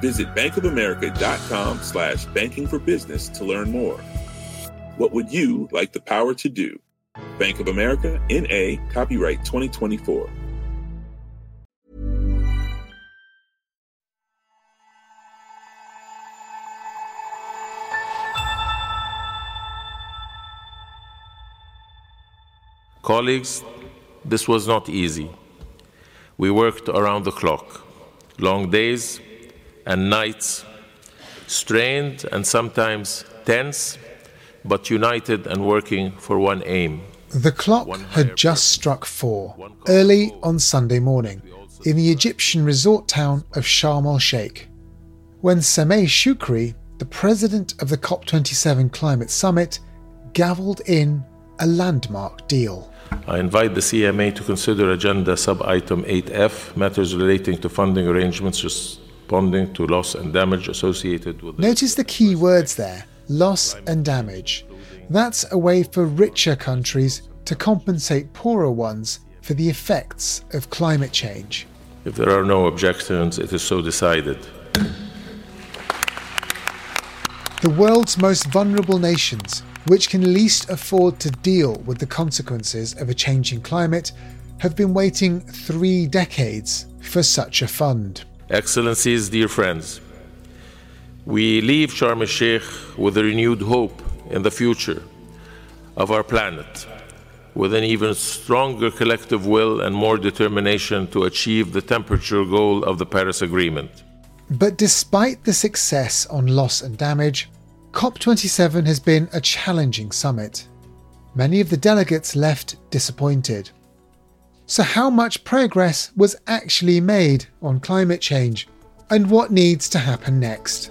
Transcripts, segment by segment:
Visit bankofamerica.com slash banking for business to learn more. What would you like the power to do? Bank of America, N.A., copyright 2024. Colleagues, this was not easy. We worked around the clock, long days and nights, strained and sometimes tense, but united and working for one aim. The clock had just struck four, early on Sunday morning, in the Egyptian resort town of Sharm el Sheikh, when Sameh Shoukry, the president of the COP27 climate summit, gavelled in a landmark deal. I invite the CMA to consider agenda sub-item 8F, matters relating to funding arrangements responding to loss and damage associated with. Notice the key words there loss and damage. That's a way for richer countries to compensate poorer ones for the effects of climate change. If there are no objections, it is so decided. The world's most vulnerable nations which can least afford to deal with the consequences of a changing climate, have been waiting three decades for such a fund. Excellencies, dear friends, we leave Sharm el Sheikh with a renewed hope in the future of our planet, with an even stronger collective will and more determination to achieve the temperature goal of the Paris Agreement. But despite the success on loss and damage, COP27 has been a challenging summit. Many of the delegates left disappointed. So, how much progress was actually made on climate change, and what needs to happen next?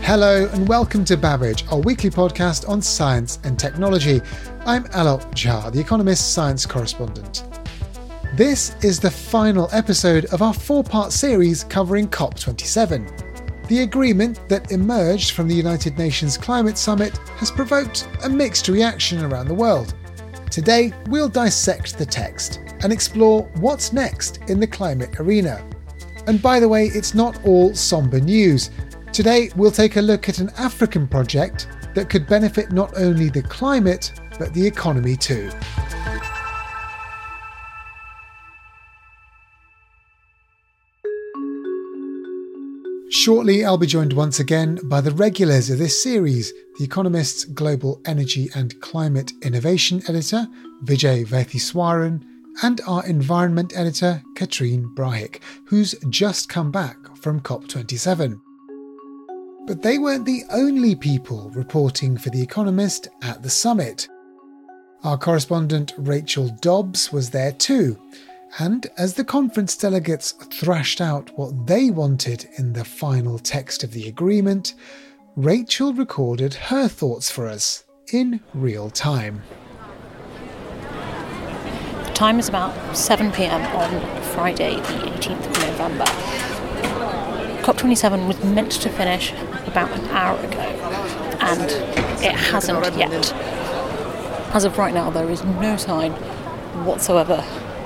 Hello, and welcome to Babbage, our weekly podcast on science and technology. I'm Alok Jha, the Economist science correspondent. This is the final episode of our four part series covering COP27. The agreement that emerged from the United Nations Climate Summit has provoked a mixed reaction around the world. Today, we'll dissect the text and explore what's next in the climate arena. And by the way, it's not all somber news. Today, we'll take a look at an African project that could benefit not only the climate, but the economy too. Shortly, I'll be joined once again by the regulars of this series The Economist's Global Energy and Climate Innovation Editor, Vijay Vaitheeswaran, and our Environment Editor, Catherine Brahic, who's just come back from COP27. But they weren't the only people reporting for The Economist at the summit. Our correspondent Rachel Dobbs was there too, and as the conference delegates thrashed out what they wanted in the final text of the agreement, Rachel recorded her thoughts for us in real time. The time is about 7 pm on Friday, the 18th of November. COP27 was meant to finish about an hour ago, and it hasn't yet. As of right now, there is no sign whatsoever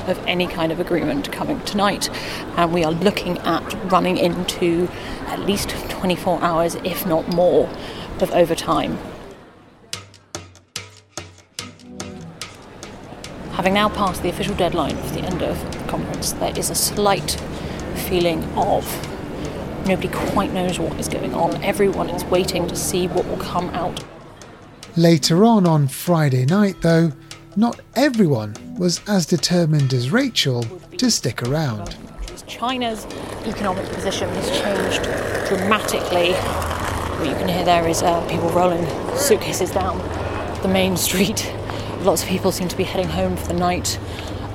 of any kind of agreement coming tonight. And we are looking at running into at least 24 hours, if not more, of overtime. Having now passed the official deadline for the end of the conference, there is a slight feeling of nobody quite knows what is going on. Everyone is waiting to see what will come out. Later on on Friday night, though, not everyone was as determined as Rachel to stick around. China's economic position has changed dramatically. What you can hear there is uh, people rolling suitcases down the main street. Lots of people seem to be heading home for the night.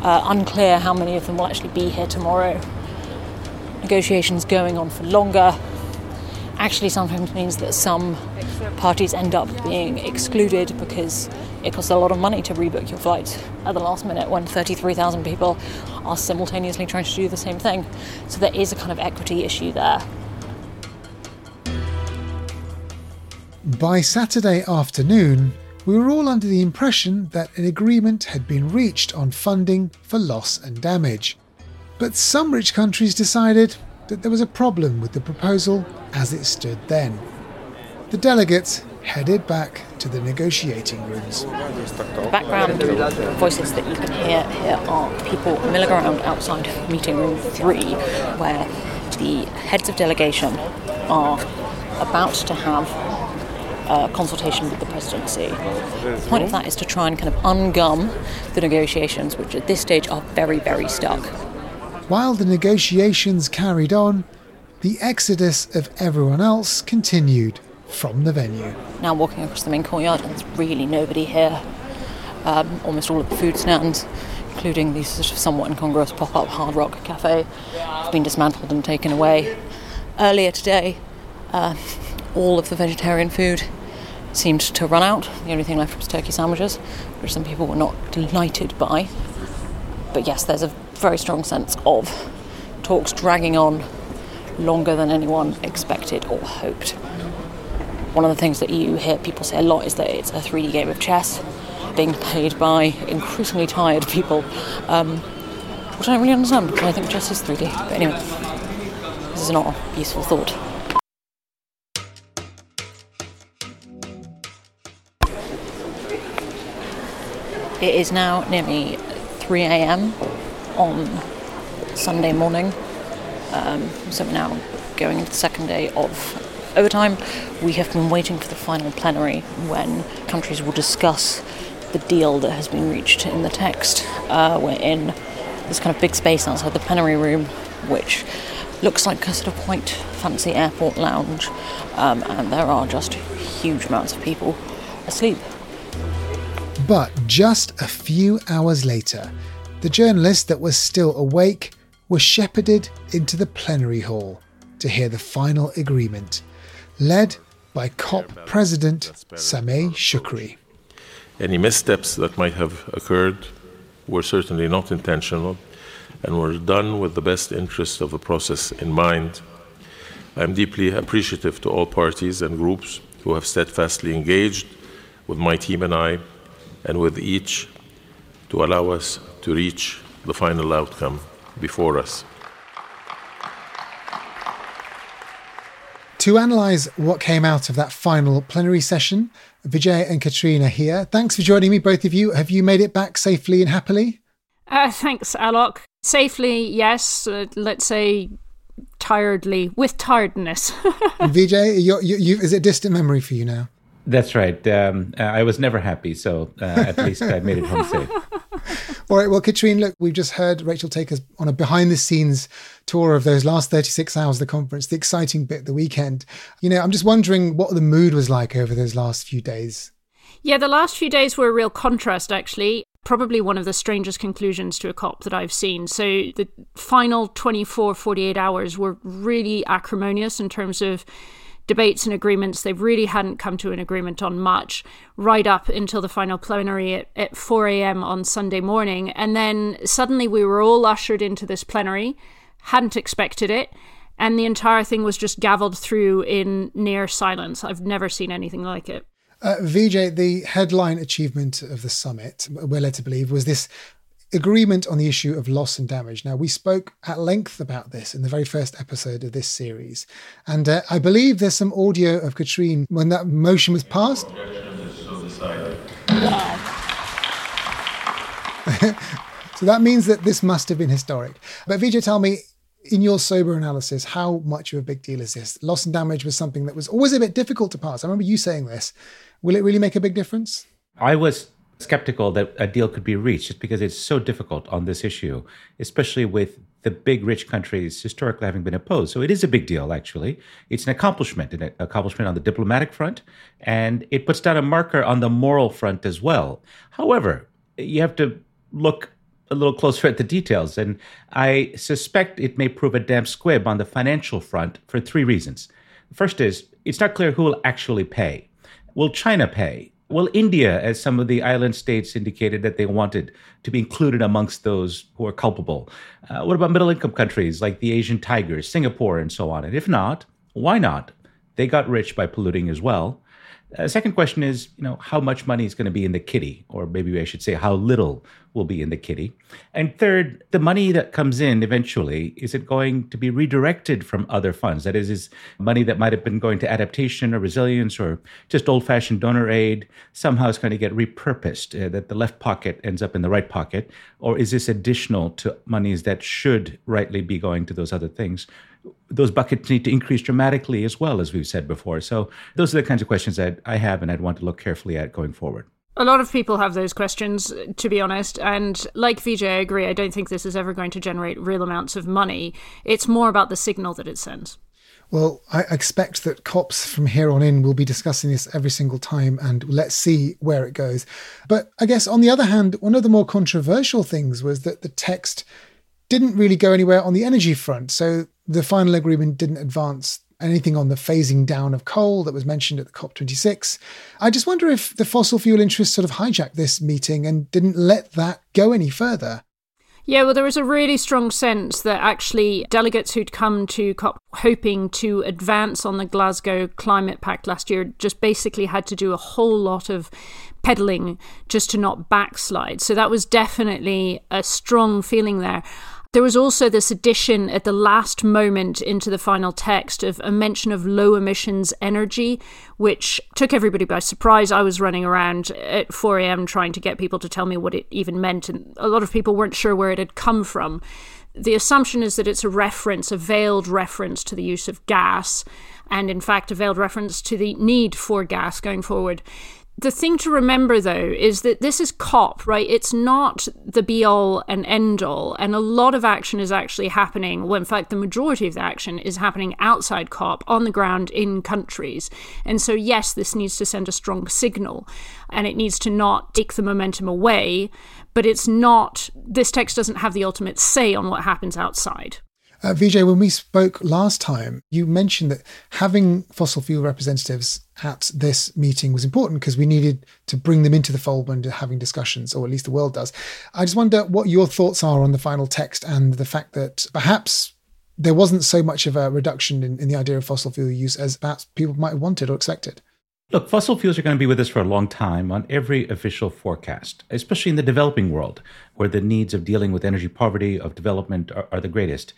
Uh, unclear how many of them will actually be here tomorrow. negotiations going on for longer actually sometimes means that some parties end up being excluded because it costs a lot of money to rebook your flight at the last minute when 33,000 people are simultaneously trying to do the same thing. So there is a kind of equity issue there. By Saturday afternoon, we were all under the impression that an agreement had been reached on funding for loss and damage. But some rich countries decided that there was a problem with the proposal as it stood then. The delegates headed back to the negotiating rooms. The background voices that you can hear here are people milling around outside meeting room three, where the heads of delegation are about to have a consultation with the presidency. The point of that is to try and kind of ungum the negotiations, which at this stage are very, very stuck. While the negotiations carried on, the exodus of everyone else continued from the venue. Now walking across the main courtyard, and there's really nobody here. Um, almost all of the food stands, including the sort of somewhat incongruous pop-up Hard Rock Cafe, have been dismantled and taken away. Earlier today, uh, all of the vegetarian food seemed to run out. The only thing left was turkey sandwiches, which some people were not delighted by. But yes, there's a very strong sense of talks dragging on longer than anyone expected or hoped. One of the things that you hear people say a lot is that it's a 3D game of chess being played by increasingly tired people, um, which I don't really understand because I think chess is 3D. But anyway, this is not a useful thought. It is now nearly 3 a.m. on Sunday morning. Um, so we're now going into the second day of overtime. We have been waiting for the final plenary when countries will discuss the deal that has been reached in the text. Uh, we're in this kind of big space outside the plenary room, which looks like a sort of quite fancy airport lounge, um, and there are just huge amounts of people asleep. But just a few hours later, the journalist that was still awake was shepherded into the plenary hall to hear the final agreement, led by COP President Sameh Shoukry. Any missteps that might have occurred were certainly not intentional and were done with the best interest of the process in mind. I am deeply appreciative to all parties and groups who have steadfastly engaged with my team and I and with each to allow us to reach the final outcome before us. To analyse what came out of that final plenary session, Vijay and Katrina here. Thanks for joining me, both of you. Have you made it back safely and happily? Uh, thanks, Alok. Safely, yes. Uh, let's say tiredly, with tiredness. Vijay, you, you, is it distant memory for you now? That's right. Um, uh, I was never happy, so uh, at least I made it home safe. All right. Well, Catherine, look, we've just heard Rachel take us on a behind the scenes tour of those last 36 hours of the conference, the exciting bit, the weekend. You know, I'm just wondering what the mood was like over those last few days. Yeah, the last few days were a real contrast, actually. Probably one of the strangest conclusions to a COP that I've seen. So the final 24, 48 hours were really acrimonious in terms of debates and agreements. They really hadn't come to an agreement on much right up until the final plenary at, at 4 a.m. on Sunday morning. And then suddenly we were all ushered into this plenary, hadn't expected it. And the entire thing was just gavelled through in near silence. I've never seen anything like it. Uh, Vijay, the headline achievement of the summit, we're led to believe, was this agreement on the issue of loss and damage. Now, we spoke at length about this in the very first episode of this series. And uh, I believe there's some audio of Catherine when that motion was passed. so that means that this must have been historic. But Vijay, tell me, in your sober analysis, how much of a big deal is this? Loss and damage was something that was always a bit difficult to pass. I remember you saying this. Will it really make a big difference? I was skeptical that a deal could be reached just because it's so difficult on this issue, especially with the big rich countries historically having been opposed. So it is a big deal, actually. It's an accomplishment, an accomplishment on the diplomatic front, and it puts down a marker on the moral front as well. However, you have to look a little closer at the details, and I suspect it may prove a damp squib on the financial front for three reasons. First is it's not clear who will actually pay. Will China pay? Will India, as some of the island states indicated that they wanted to be included amongst those who are culpable? Uh, what about middle income countries like the Asian tigers, Singapore, and so on? And if not, why not? They got rich by polluting as well. Uh, second question is, you know, how much money is going to be in the kitty, or maybe I should say, how little will be in the kitty. And third, the money that comes in eventually is it going to be redirected from other funds? That is, is money that might have been going to adaptation or resilience or just old-fashioned donor aid somehow is going to get repurposed, uh, that the left pocket ends up in the right pocket, or is this additional to monies that should rightly be going to those other things? Those buckets need to increase dramatically as well, as we've said before. So those are the kinds of questions that I have and I'd want to look carefully at going forward. A lot of people have those questions, to be honest. And like Vijay, I agree. I don't think this is ever going to generate real amounts of money. It's more about the signal that it sends. Well, I expect that COPs from here on in will be discussing this every single time, and let's see where it goes. But I guess on the other hand, one of the more controversial things was that the text didn't really go anywhere on the energy front. So the final agreement didn't advance anything on the phasing down of coal that was mentioned at the COP26. I just wonder if the fossil fuel interests sort of hijacked this meeting and didn't let that go any further. Yeah, well, there was a really strong sense that actually delegates who'd come to COP hoping to advance on the Glasgow Climate Pact last year just basically had to do a whole lot of peddling just to not backslide. So that was definitely a strong feeling there. There was also this addition at the last moment into the final text of a mention of low emissions energy, which took everybody by surprise. I was running around at 4 a.m. trying to get people to tell me what it even meant, and a lot of people weren't sure where it had come from. The assumption is that it's a reference, a veiled reference to the use of gas, and in fact, a veiled reference to the need for gas going forward the thing to remember though is that this is COP, right? It's not the be all and end all. And a lot of action is actually happening. Well, in fact, the majority of the action is happening outside COP on the ground in countries. And so, yes, this needs to send a strong signal and it needs to not take the momentum away. But it's not, this text doesn't have the ultimate say on what happens outside. Uh, Vijay, when we spoke last time, you mentioned that having fossil fuel representatives at this meeting was important because we needed to bring them into the fold when having discussions, or at least the world does. I just wonder what your thoughts are on the final text and the fact that perhaps there wasn't so much of a reduction in, in the idea of fossil fuel use as perhaps people might have wanted or expected. Look, fossil fuels are going to be with us for a long time on every official forecast, especially in the developing world, where the needs of dealing with energy poverty, of development are, are the greatest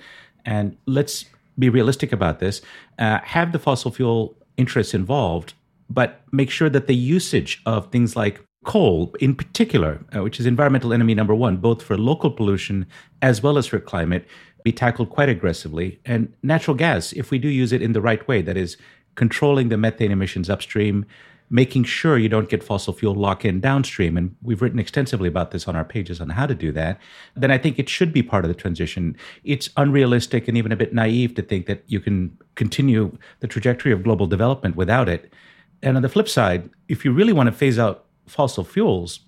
and let's be realistic about this, uh, have the fossil fuel interests involved, but make sure that the usage of things like coal, in particular, uh, which is environmental enemy number one, both for local pollution as well as for climate, be tackled quite aggressively. And natural gas, if we do use it in the right way, that is, controlling the methane emissions upstream, making sure you don't get fossil fuel lock in downstream. And we've written extensively about this on our pages on how to do that. Then I think it should be part of the transition. It's unrealistic and even a bit naive to think that you can continue the trajectory of global development without it. And on the flip side, if you really want to phase out fossil fuels,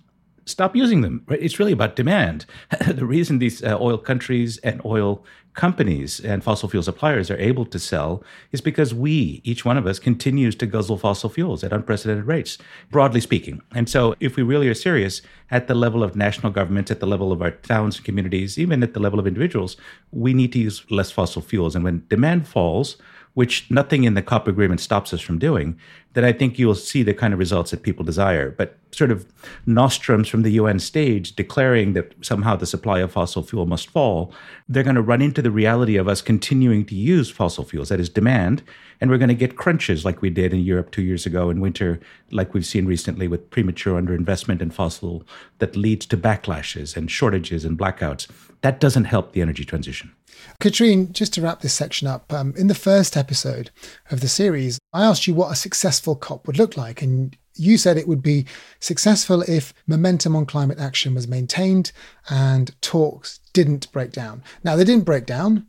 stop using them. It's really about demand. the reason these uh, oil countries and oil companies and fossil fuel suppliers are able to sell is because we, each one of us, continues to guzzle fossil fuels at unprecedented rates, broadly speaking. And so, if we really are serious at the level of national governments, at the level of our towns and communities, even at the level of individuals, we need to use less fossil fuels. And when demand falls, which nothing in the COP agreement stops us from doing, then I think you'll see the kind of results that people desire. But sort of nostrums from the UN stage declaring that somehow the supply of fossil fuel must fall, they're going to run into the reality of us continuing to use fossil fuels, that is demand, and we're going to get crunches like we did in Europe two years ago in winter, like we've seen recently with premature underinvestment in fossil that leads to backlashes and shortages and blackouts. That doesn't help the energy transition. Catherine, just to wrap this section up, um, in the first episode of the series, I asked you what a successful COP would look like, and you said it would be successful if momentum on climate action was maintained and talks didn't break down. Now, they didn't break down,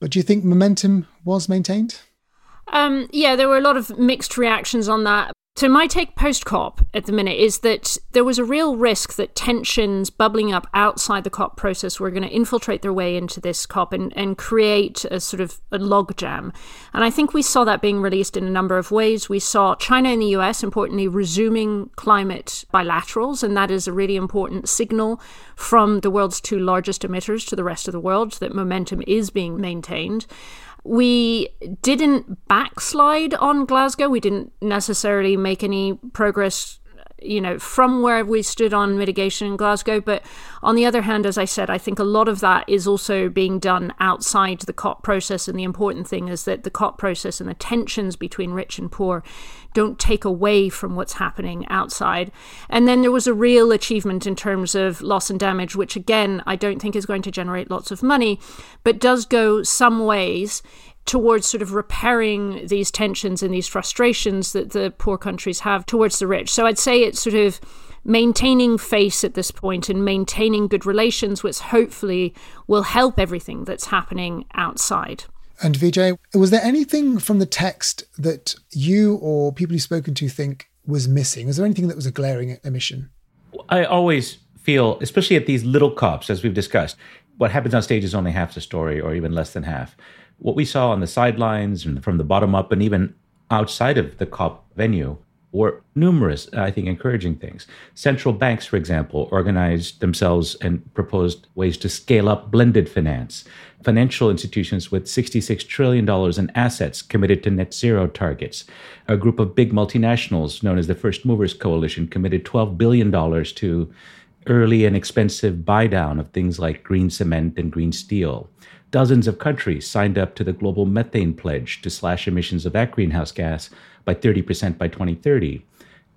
but do you think momentum was maintained? Um, yeah, there were a lot of mixed reactions on that. So, my take post COP at the minute is that there was a real risk that tensions bubbling up outside the COP process were going to infiltrate their way into this COP and, and create a sort of a logjam. And I think we saw that being released in a number of ways. We saw China and the US, importantly, resuming climate bilaterals, and that is a really important signal from the world's two largest emitters to the rest of the world that momentum is being maintained. We didn't backslide on Glasgow. We didn't necessarily make any progress you know, from where we stood on mitigation in Glasgow. But on the other hand, as I said, I think a lot of that is also being done outside the COP process. And the important thing is that the COP process and the tensions between rich and poor don't take away from what's happening outside. And then there was a real achievement in terms of loss and damage, which again, I don't think is going to generate lots of money, but does go some ways towards sort of repairing these tensions and these frustrations that the poor countries have towards the rich. So I'd say it's sort of maintaining face at this point and maintaining good relations, which hopefully will help everything that's happening outside. And Vijay, was there anything from the text that you or people you've spoken to think was missing? Was there anything that was a glaring omission? I always feel, especially at these little COPs, as we've discussed, what happens on stage is only half the story or even less than half what we saw on the sidelines and from the bottom up and even outside of the COP venue were numerous, I think, encouraging things. Central banks, for example, organized themselves and proposed ways to scale up blended finance. Financial institutions with $66 trillion in assets committed to net zero targets. A group of big multinationals, known as the First Movers Coalition, committed $12 billion to early and expensive buy down of things like green cement and green steel. Dozens of countries signed up to the Global Methane Pledge to slash emissions of that greenhouse gas by 30% by 2030.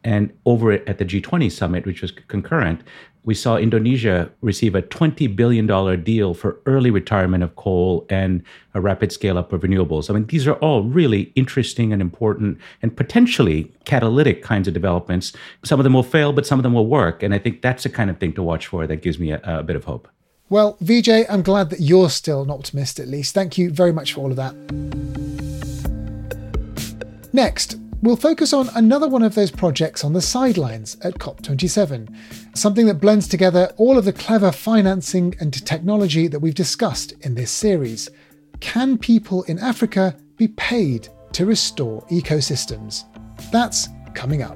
And over at the G20 summit, which was concurrent, we saw Indonesia receive a $20 billion deal for early retirement of coal and a rapid scale up of renewables. I mean, these are all really interesting and important and potentially catalytic kinds of developments. Some of them will fail, but some of them will work. And I think that's the kind of thing to watch for that gives me a, a bit of hope. Well, Vijay, I'm glad that you're still an optimist at least. Thank you very much for all of that. Next, we'll focus on another one of those projects on the sidelines at COP27, something that blends together all of the clever financing and technology that we've discussed in this series. Can people in Africa be paid to restore ecosystems? That's coming up.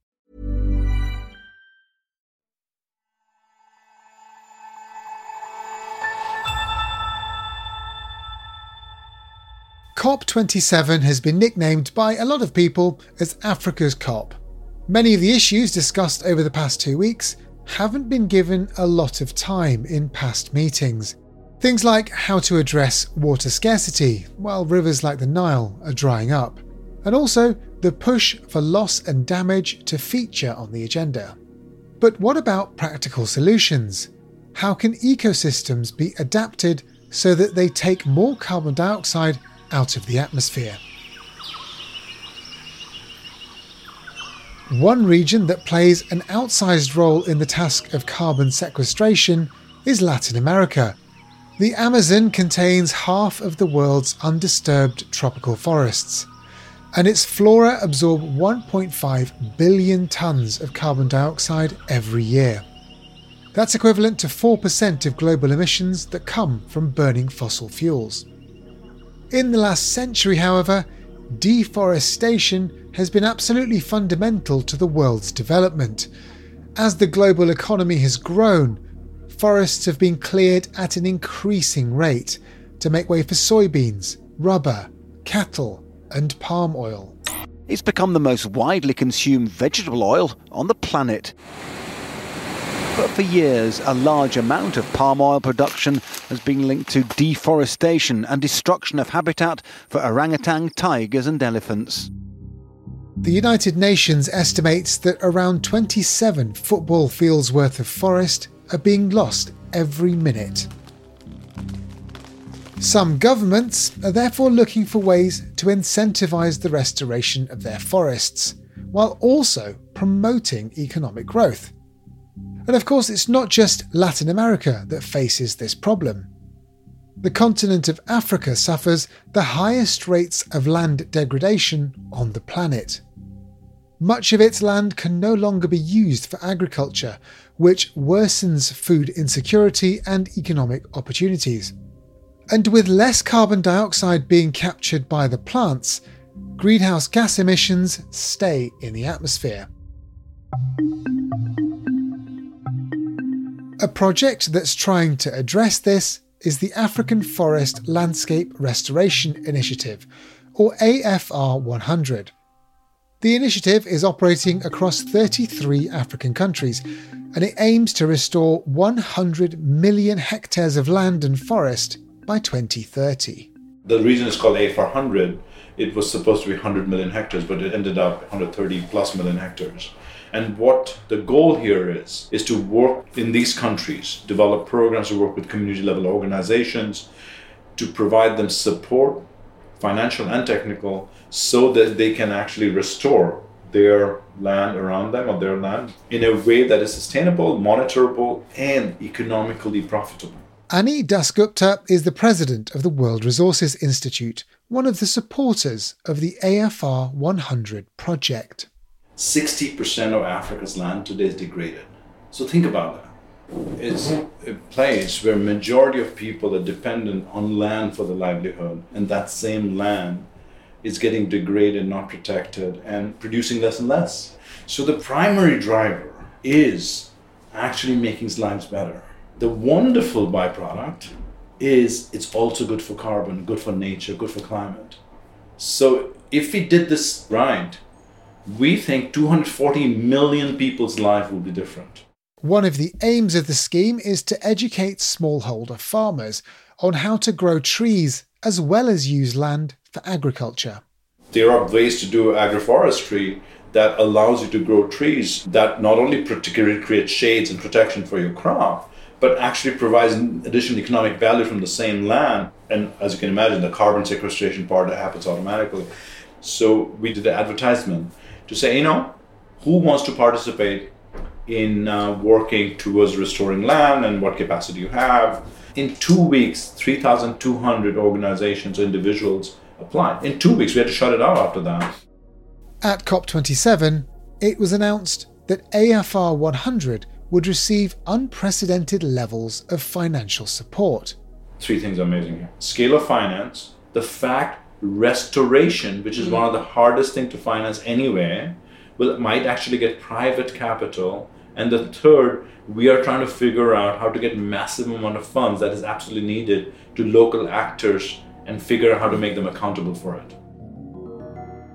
COP27 has been nicknamed by a lot of people as Africa's COP. Many of the issues discussed over the past two weeks haven't been given a lot of time in past meetings. Things like how to address water scarcity while rivers like the Nile are drying up, and also the push for loss and damage to feature on the agenda. But what about practical solutions? How can ecosystems be adapted so that they take more carbon dioxide out of the atmosphere. One region that plays an outsized role in the task of carbon sequestration is Latin America. The Amazon contains half of the world's undisturbed tropical forests, and its flora absorb 1.5 billion tonnes of carbon dioxide every year. That's equivalent to 4% of global emissions that come from burning fossil fuels. In the last century, however, deforestation has been absolutely fundamental to the world's development. As the global economy has grown, forests have been cleared at an increasing rate to make way for soybeans, rubber, cattle, and palm oil. It's become the most widely consumed vegetable oil on the planet. But for years, a large amount of palm oil production has been linked to deforestation and destruction of habitat for orangutan, tigers, and elephants. The United Nations estimates that around 27 football fields worth of forest are being lost every minute. Some governments are therefore looking for ways to incentivise the restoration of their forests, while also promoting economic growth. And of course, it's not just Latin America that faces this problem. The continent of Africa suffers the highest rates of land degradation on the planet. Much of its land can no longer be used for agriculture, which worsens food insecurity and economic opportunities. And with less carbon dioxide being captured by the plants, greenhouse gas emissions stay in the atmosphere. A project that's trying to address this is the African Forest Landscape Restoration Initiative, or AFR 100. The initiative is operating across 33 African countries and it aims to restore 100 million hectares of land and forest by 2030. The reason it's called AFR 100, it was supposed to be 100 million hectares, but it ended up 130 plus million hectares. And what the goal here is, is to work in these countries, develop programs to work with community level organizations, to provide them support, financial and technical, so that they can actually restore their land around them or their land in a way that is sustainable, monitorable, and economically profitable. Ani Dasgupta is the president of the World Resources Institute, one of the supporters of the AFR 100 project. 60% of Africa's land today is degraded. So think about that. It's a place where majority of people are dependent on land for their livelihood, and that same land is getting degraded, not protected, and producing less and less. So the primary driver is actually making lives better. The wonderful byproduct is it's also good for carbon, good for nature, good for climate. So if we did this right, we think 240 million people's life will be different. One of the aims of the scheme is to educate smallholder farmers on how to grow trees as well as use land for agriculture. There are ways to do agroforestry that allows you to grow trees that not only particularly create shades and protection for your crop, but actually provides additional economic value from the same land. And as you can imagine, the carbon sequestration part that happens automatically. So we did an advertisement to say, you know, who wants to participate in uh, working towards restoring land and what capacity you have. In two weeks, 3,200 organizations, individuals applied. In two weeks, we had to shut it out after that. At COP27, it was announced that AFR 100 would receive unprecedented levels of financial support. Three things amazing here scale of finance, the fact restoration, which is hmm. one of the hardest thing to finance anywhere, will might actually get private capital. And the third, we are trying to figure out how to get massive amount of funds that is absolutely needed to local actors and figure out how to make them accountable for it.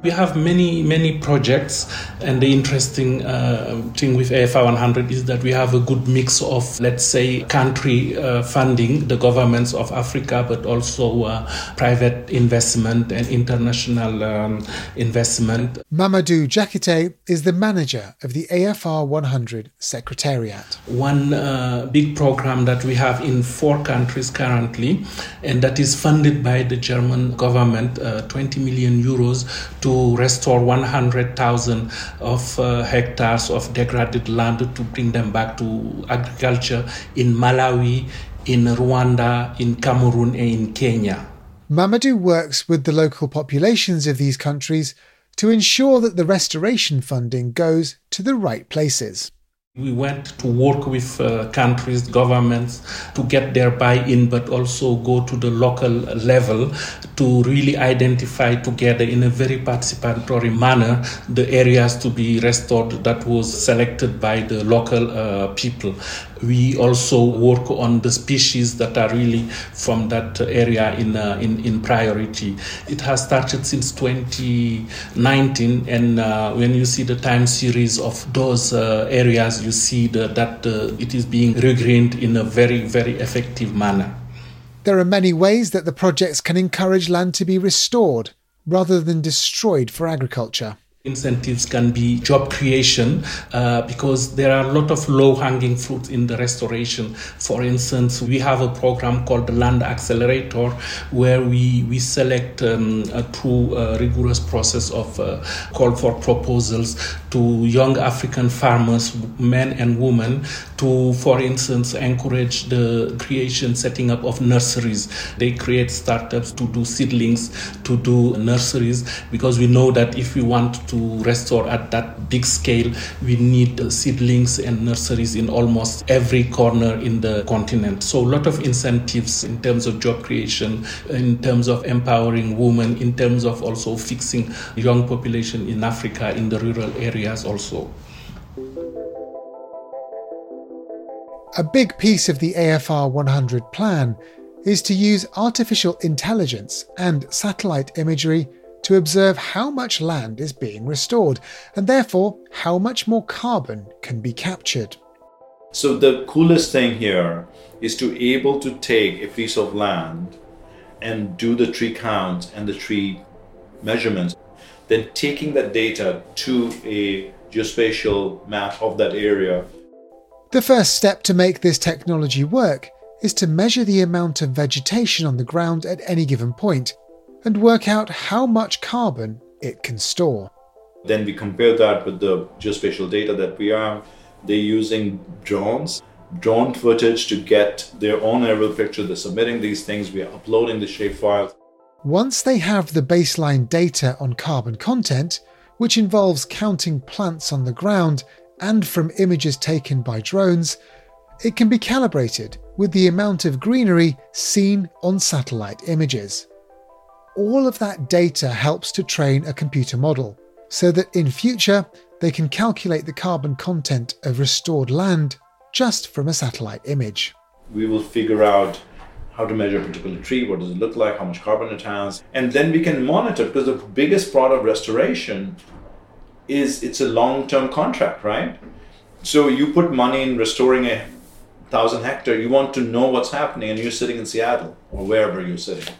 We have many, many projects, and the interesting uh, thing with AFR 100 is that we have a good mix of, let's say, country uh, funding, the governments of Africa, but also uh, private investment and international um, investment. Mamadou Diakhite is the manager of the AFR 100 Secretariat. One uh, big program that we have in four countries currently, and that is funded by the German government, uh, 20 million euros to restore 100,000 of uh, hectares of degraded land to bring them back to agriculture in Malawi, in Rwanda, in Cameroon, and in Kenya. Mamadou works with the local populations of these countries to ensure that the restoration funding goes to the right places. We went to work with uh, countries, governments to get their buy in, but also go to the local level to really identify together in a very participatory manner the areas to be restored that was selected by the local uh, people. We also work on the species that are really from that area in, uh, in, in priority. It has started since 2019, and uh, when you see the time series of those uh, areas, you see the, that uh, it is being regreened in a very, very effective manner. There are many ways that the projects can encourage land to be restored rather than destroyed for agriculture. Incentives can be job creation uh, because there are a lot of low hanging fruits in the restoration. For instance, we have a program called the Land Accelerator where we, we select um, uh, through a rigorous process of uh, call for proposals to young African farmers, men and women, to, for instance, encourage the creation, setting up of nurseries. They create startups to do seedlings, to do nurseries, because we know that if we want to to restore at that big scale, we need seedlings and nurseries in almost every corner in the continent. So, a lot of incentives in terms of job creation, in terms of empowering women, in terms of also fixing young population in Africa in the rural areas also. A big piece of the AFR 100 plan is to use artificial intelligence and satellite imagery to observe how much land is being restored and therefore how much more carbon can be captured. So the coolest thing here is to able to take a piece of land and do the tree count and the tree measurements, then taking that data to a geospatial map of that area. The first step to make this technology work is to measure the amount of vegetation on the ground at any given point and work out how much carbon it can store. Then we compare that with the geospatial data that we have. They're using drones, drone footage to get their own aerial picture. They're submitting these things, we are uploading the shapefiles. Once they have the baseline data on carbon content, which involves counting plants on the ground and from images taken by drones, it can be calibrated with the amount of greenery seen on satellite images all of that data helps to train a computer model so that in future they can calculate the carbon content of restored land just from a satellite image. We will figure out how to measure a particular tree, what does it look like, how much carbon it has, and then we can monitor because the biggest part of restoration is it's a long-term contract, right? So you put money in restoring a thousand hectare, you want to know what's happening, and you're sitting in Seattle or wherever you're sitting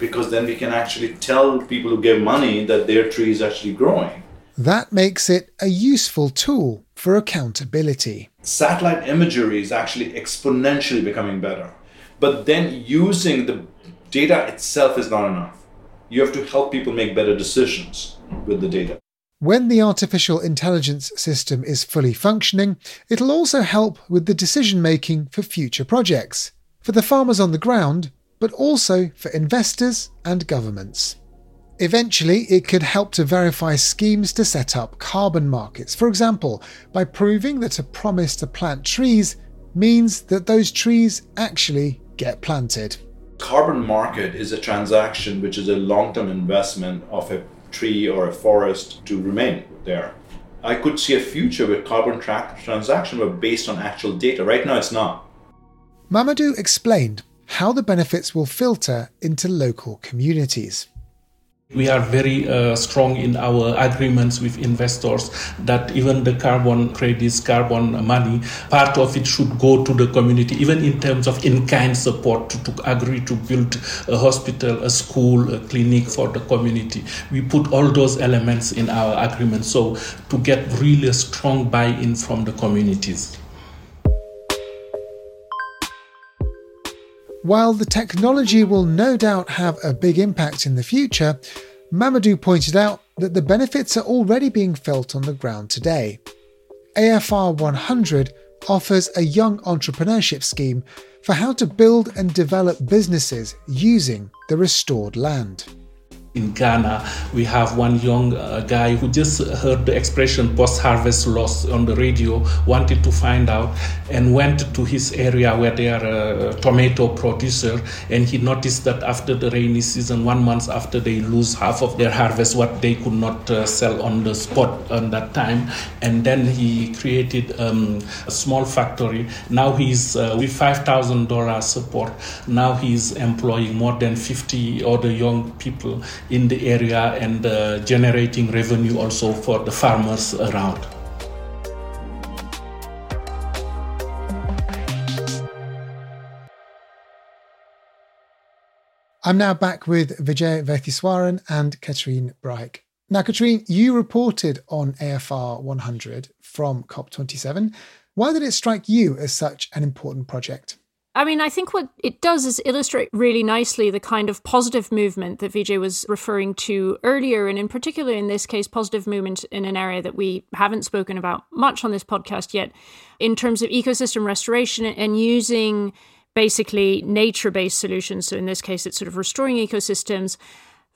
because then we can actually tell people who give money that their tree is actually growing. That makes it a useful tool for accountability. Satellite imagery is actually exponentially becoming better. But then using the data itself is not enough. You have to help people make better decisions with the data. When the artificial intelligence system is fully functioning, it'll also help with the decision making for future projects. For the farmers on the ground, but also for investors and governments. Eventually, it could help to verify schemes to set up carbon markets, for example, by proving that a promise to plant trees means that those trees actually get planted. Carbon market is a transaction which is a long term investment of a tree or a forest to remain there. I could see a future where carbon tra- transaction were based on actual data. Right now, it's not. Mamadou explained how the benefits will filter into local communities. We are very uh, strong in our agreements with investors that even the carbon credits, carbon money, part of it should go to the community, even in terms of in kind support to, to, agree to build a hospital, a school, a clinic for the community. We put all those elements in our agreement so to get really strong buy in from the communities. While the technology will no doubt have a big impact in the future, Mamadou pointed out that the benefits are already being felt on the ground today. AFR 100 offers a young entrepreneurship scheme for how to build and develop businesses using the restored land. In Ghana, we have one young uh, guy who just heard the expression post harvest loss on the radio, wanted to find out, and went to his area where they are a tomato producer. And he noticed that after the rainy season, one month after they lose half of their harvest, what they could not uh, sell on the spot on that time. And then he created um, a small factory. Now he's uh, with $5,000 support. Now he's employing more than 50 other young people in the area and uh, generating revenue also for the farmers around. I'm now back with Vijay Vaitheeswaran and Catherine Brahic. Now, Catherine, you reported on AFR 100 from COP27. Why did it strike you as such an important project? I mean, I think what it does is illustrate really nicely the kind of positive movement that Vijay was referring to earlier, and in particular, in this case, positive movement in an area that we haven't spoken about much on this podcast yet, in terms of ecosystem restoration and using basically nature based solutions. So, in this case, it's sort of restoring ecosystems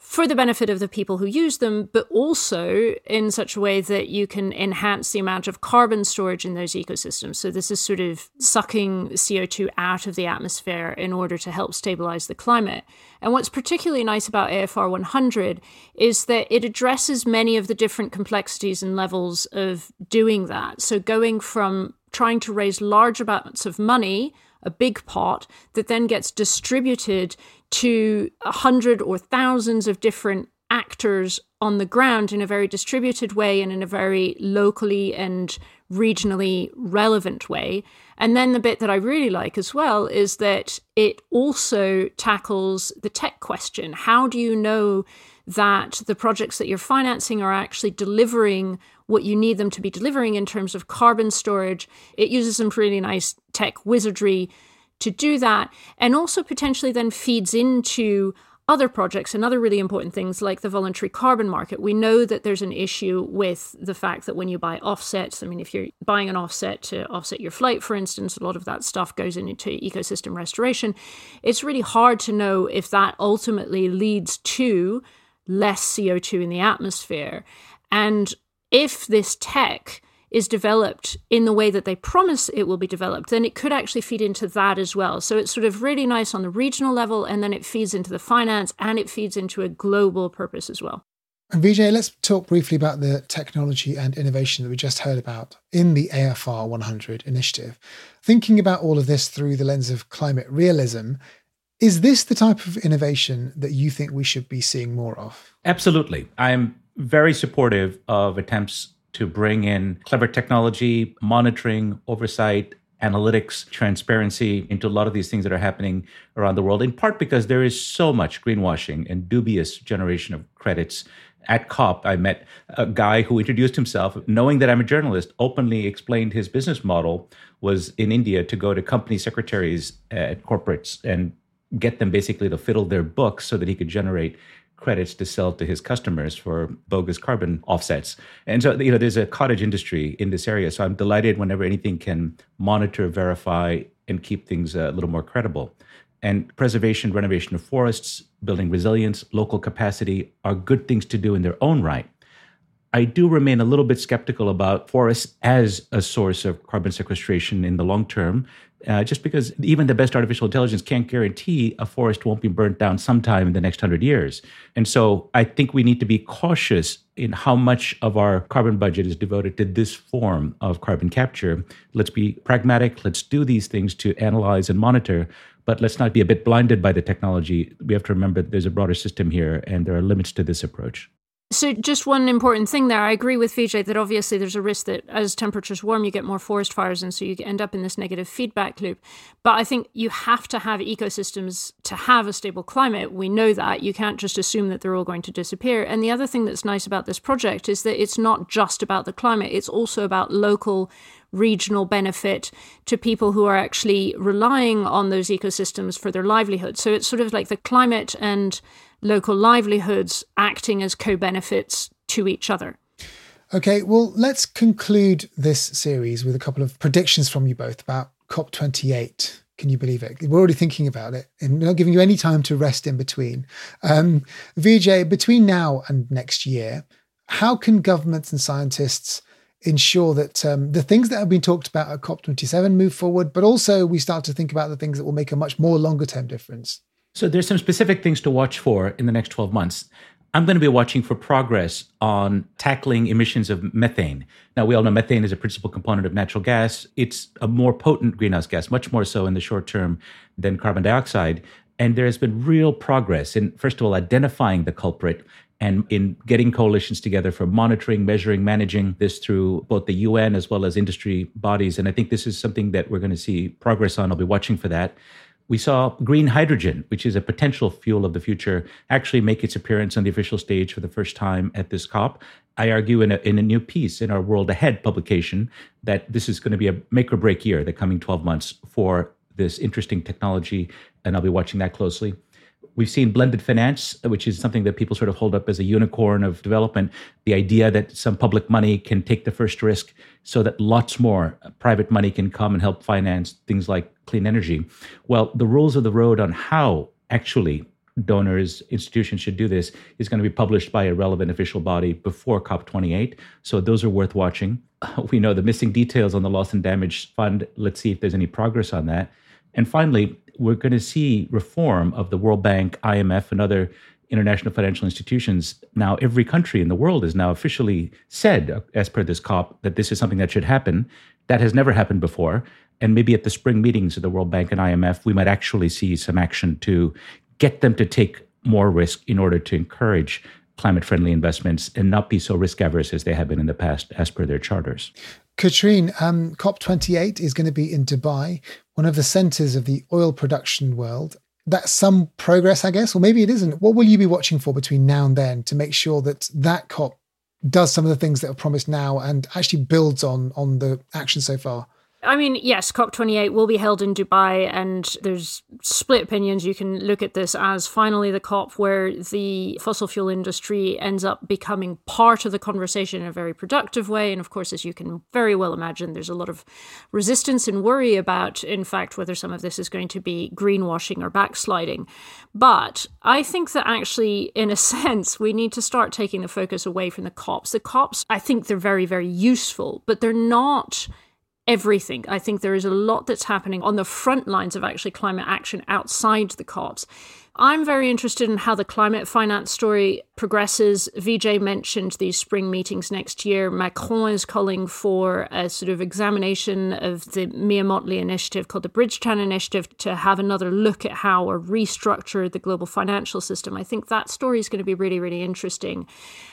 for the benefit of the people who use them, but also in such a way that you can enhance the amount of carbon storage in those ecosystems. So, this is sort of sucking CO2 out of the atmosphere in order to help stabilize the climate. And what's particularly nice about AFR 100 is that it addresses many of the different complexities and levels of doing that. So, going from trying to raise large amounts of money a big pot that then gets distributed to a hundred or thousands of different actors on the ground in a very distributed way and in a very locally and regionally relevant way. And then the bit that I really like as well is that it also tackles the tech question. How do you know that the projects that you're financing are actually delivering what you need them to be delivering in terms of carbon storage. It uses some really nice tech wizardry to do that, and also potentially then feeds into other projects and other really important things like the voluntary carbon market. We know that there's an issue with the fact that when you buy offsets, I mean, if you're buying an offset to offset your flight, for instance, a lot of that stuff goes into ecosystem restoration. It's really hard to know if that ultimately leads to less CO2 in the atmosphere. And if this tech is developed in the way that they promise it will be developed, then it could actually feed into that as well. So it's sort of really nice on the regional level, and then it feeds into the finance and it feeds into a global purpose as well. And Vijay, let's talk briefly about the technology and innovation that we just heard about in the AFR 100 initiative. Thinking about all of this through the lens of climate realism, is this the type of innovation that you think we should be seeing more of? Absolutely. I'm very supportive of attempts to bring in clever technology, monitoring, oversight, analytics, transparency into a lot of these things that are happening around the world, in part because there is so much greenwashing and dubious generation of credits. At COP, I met a guy who introduced himself, knowing that I'm a journalist, openly explained his business model was in India to go to company secretaries at corporates and get them basically to fiddle their books so that he could generate credits to sell to his customers for bogus carbon offsets. And so, you know, there's a cottage industry in this area. So I'm delighted whenever anything can monitor, verify, and keep things a little more credible. And preservation, renovation of forests, building resilience, local capacity are good things to do in their own right. I do remain a little bit skeptical about forests as a source of carbon sequestration in the long term uh, just because even the best artificial intelligence can't guarantee a forest won't be burnt down sometime in the next hundred years. And so I think we need to be cautious in how much of our carbon budget is devoted to this form of carbon capture. Let's be pragmatic. Let's do these things to analyze and monitor. But let's not be a bit blinded by the technology. We have to remember there's a broader system here, and there are limits to this approach. So, just one important thing there. I agree with Vijay that obviously there's a risk that as temperatures warm, you get more forest fires, and so you end up in this negative feedback loop. But I think you have to have ecosystems to have a stable climate. We know that. You can't just assume that they're all going to disappear. And the other thing that's nice about this project is that it's not just about the climate, it's also about local regional benefit to people who are actually relying on those ecosystems for their livelihood. So it's sort of like the climate and local livelihoods acting as co benefits to each other. Okay, well, let's conclude this series with a couple of predictions from you both about COP28 Can you believe it? We're already thinking about it and not giving you any time to rest in between. Um, Vijay, between now and next year, how can governments and scientists ensure that um, the things that have been talked about at COP27 move forward, but also we start to think about the things that will make a much more longer term difference? So there's some specific things to watch for in the next 12 months. I'm going to be watching for progress on tackling emissions of methane. Now, we all know methane is a principal component of natural gas. It's a more potent greenhouse gas, much more so in the short term than carbon dioxide. And there has been real progress in, first of all, identifying the culprit and in getting coalitions together for monitoring, measuring, managing this through both the UN as well as industry bodies. And I think this is something that we're going to see progress on. I'll be watching for that we saw green hydrogen, which is a potential fuel of the future, actually make its appearance on the official stage for the first time at this COP. I argue in a, in a new piece in our World Ahead publication that this is going to be a make or break year, the coming 12 months, for this interesting technology, and I'll be watching that closely. We've seen blended finance, which is something that people sort of hold up as a unicorn of development. The idea that some public money can take the first risk so that lots more private money can come and help finance things like clean energy. Well, the rules of the road on how actually donors, institutions should do this is going to be published by a relevant official body before COP28. So those are worth watching. We know the missing details on the loss and damage fund. Let's see if there's any progress on that. And finally, we're going to see reform of the World Bank, IMF, and other international financial institutions. Now, every country in the world has now officially said, as per this COP, that this is something that should happen. That has never happened before. And maybe at the spring meetings of the World Bank and IMF, we might actually see some action to get them to take more risk in order to encourage climate friendly investments and not be so risk averse as they have been in the past, as per their charters. Catherine, um, COP28 is going to be in Dubai, one of the centers of the oil production world. That's some progress, I guess, or maybe it isn't. What will you be watching for between now and then to make sure that that COP does some of the things that are promised now and actually builds on on the action so far? I mean, yes, COP28 will be held in Dubai, and there's split opinions. You can look at this as finally the COP where the fossil fuel industry ends up becoming part of the conversation in a very productive way. And of course, as you can very well imagine, there's a lot of resistance and worry about, in fact, whether some of this is going to be greenwashing or backsliding. But I think that actually, in a sense, we need to start taking the focus away from the COPs. The COPs, I think they're very, very useful, but they're not everything. I think there is a lot that's happening on the front lines of actually climate action outside the COPs. I'm very interested in how the climate finance story progresses. Vijay mentioned these spring meetings next year. Macron is calling for a sort of examination of the Mia Mottley initiative called the Bridgetown Initiative to have another look at how or restructure the global financial system. I think that story is going to be really, really interesting.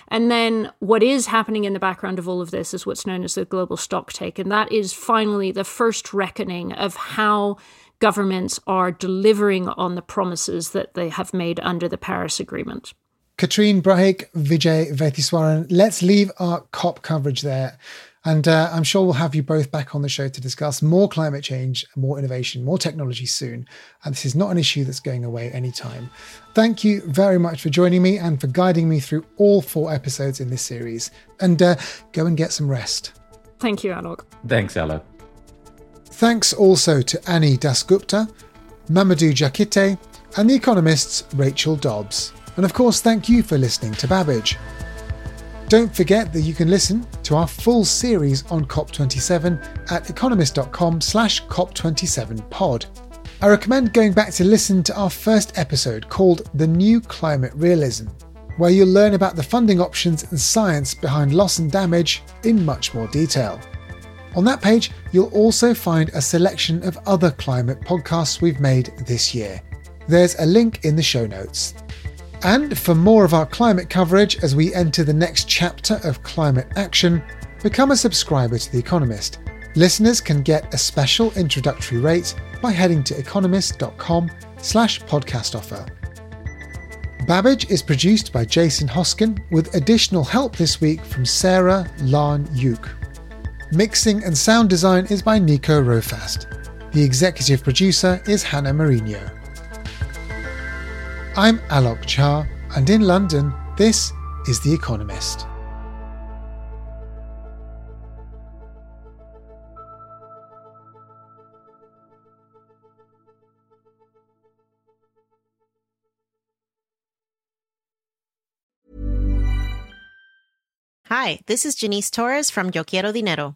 And then what is happening in the background of all of this is what's known as the global stock take. And that is finally the first reckoning of how governments are delivering on the promises that they have made under the Paris Agreement. Catherine Brahic, Vijay Vaitheeswaran, let's leave our COP coverage there. And uh, I'm sure we'll have you both back on the show to discuss more climate change, more innovation, more technology soon. And this is not an issue that's going away anytime. Thank you very much for joining me and for guiding me through all four episodes in this series. And uh, go and get some rest. Thank you, Alok. Thanks, Alok. Thanks also to Ani Dasgupta, Mamadou Diakhite, and The Economist's Rachel Dobbs. And of course, thank you for listening to Babbage. Don't forget that you can listen to our full series on COP27 at economist.com slash COP27pod. I recommend going back to listen to our first episode called The New Climate Realism, where you'll learn about the funding options and science behind loss and damage in much more detail. On that page, you'll also find a selection of other climate podcasts we've made this year. There's a link in the show notes. And for more of our climate coverage as we enter the next chapter of climate action, become a subscriber to The Economist. Listeners can get a special introductory rate by heading to economist.com slash podcast offer. Babbage is produced by Jason Hoskin with additional help this week from Sarah Larn Yuke. Mixing and sound design is by Nico Rofast. The executive producer is Hannah Mourinho. I'm Alok Jha, and in London, this is The Economist. Hi, this is Janice Torres from Yo Quiero Dinero.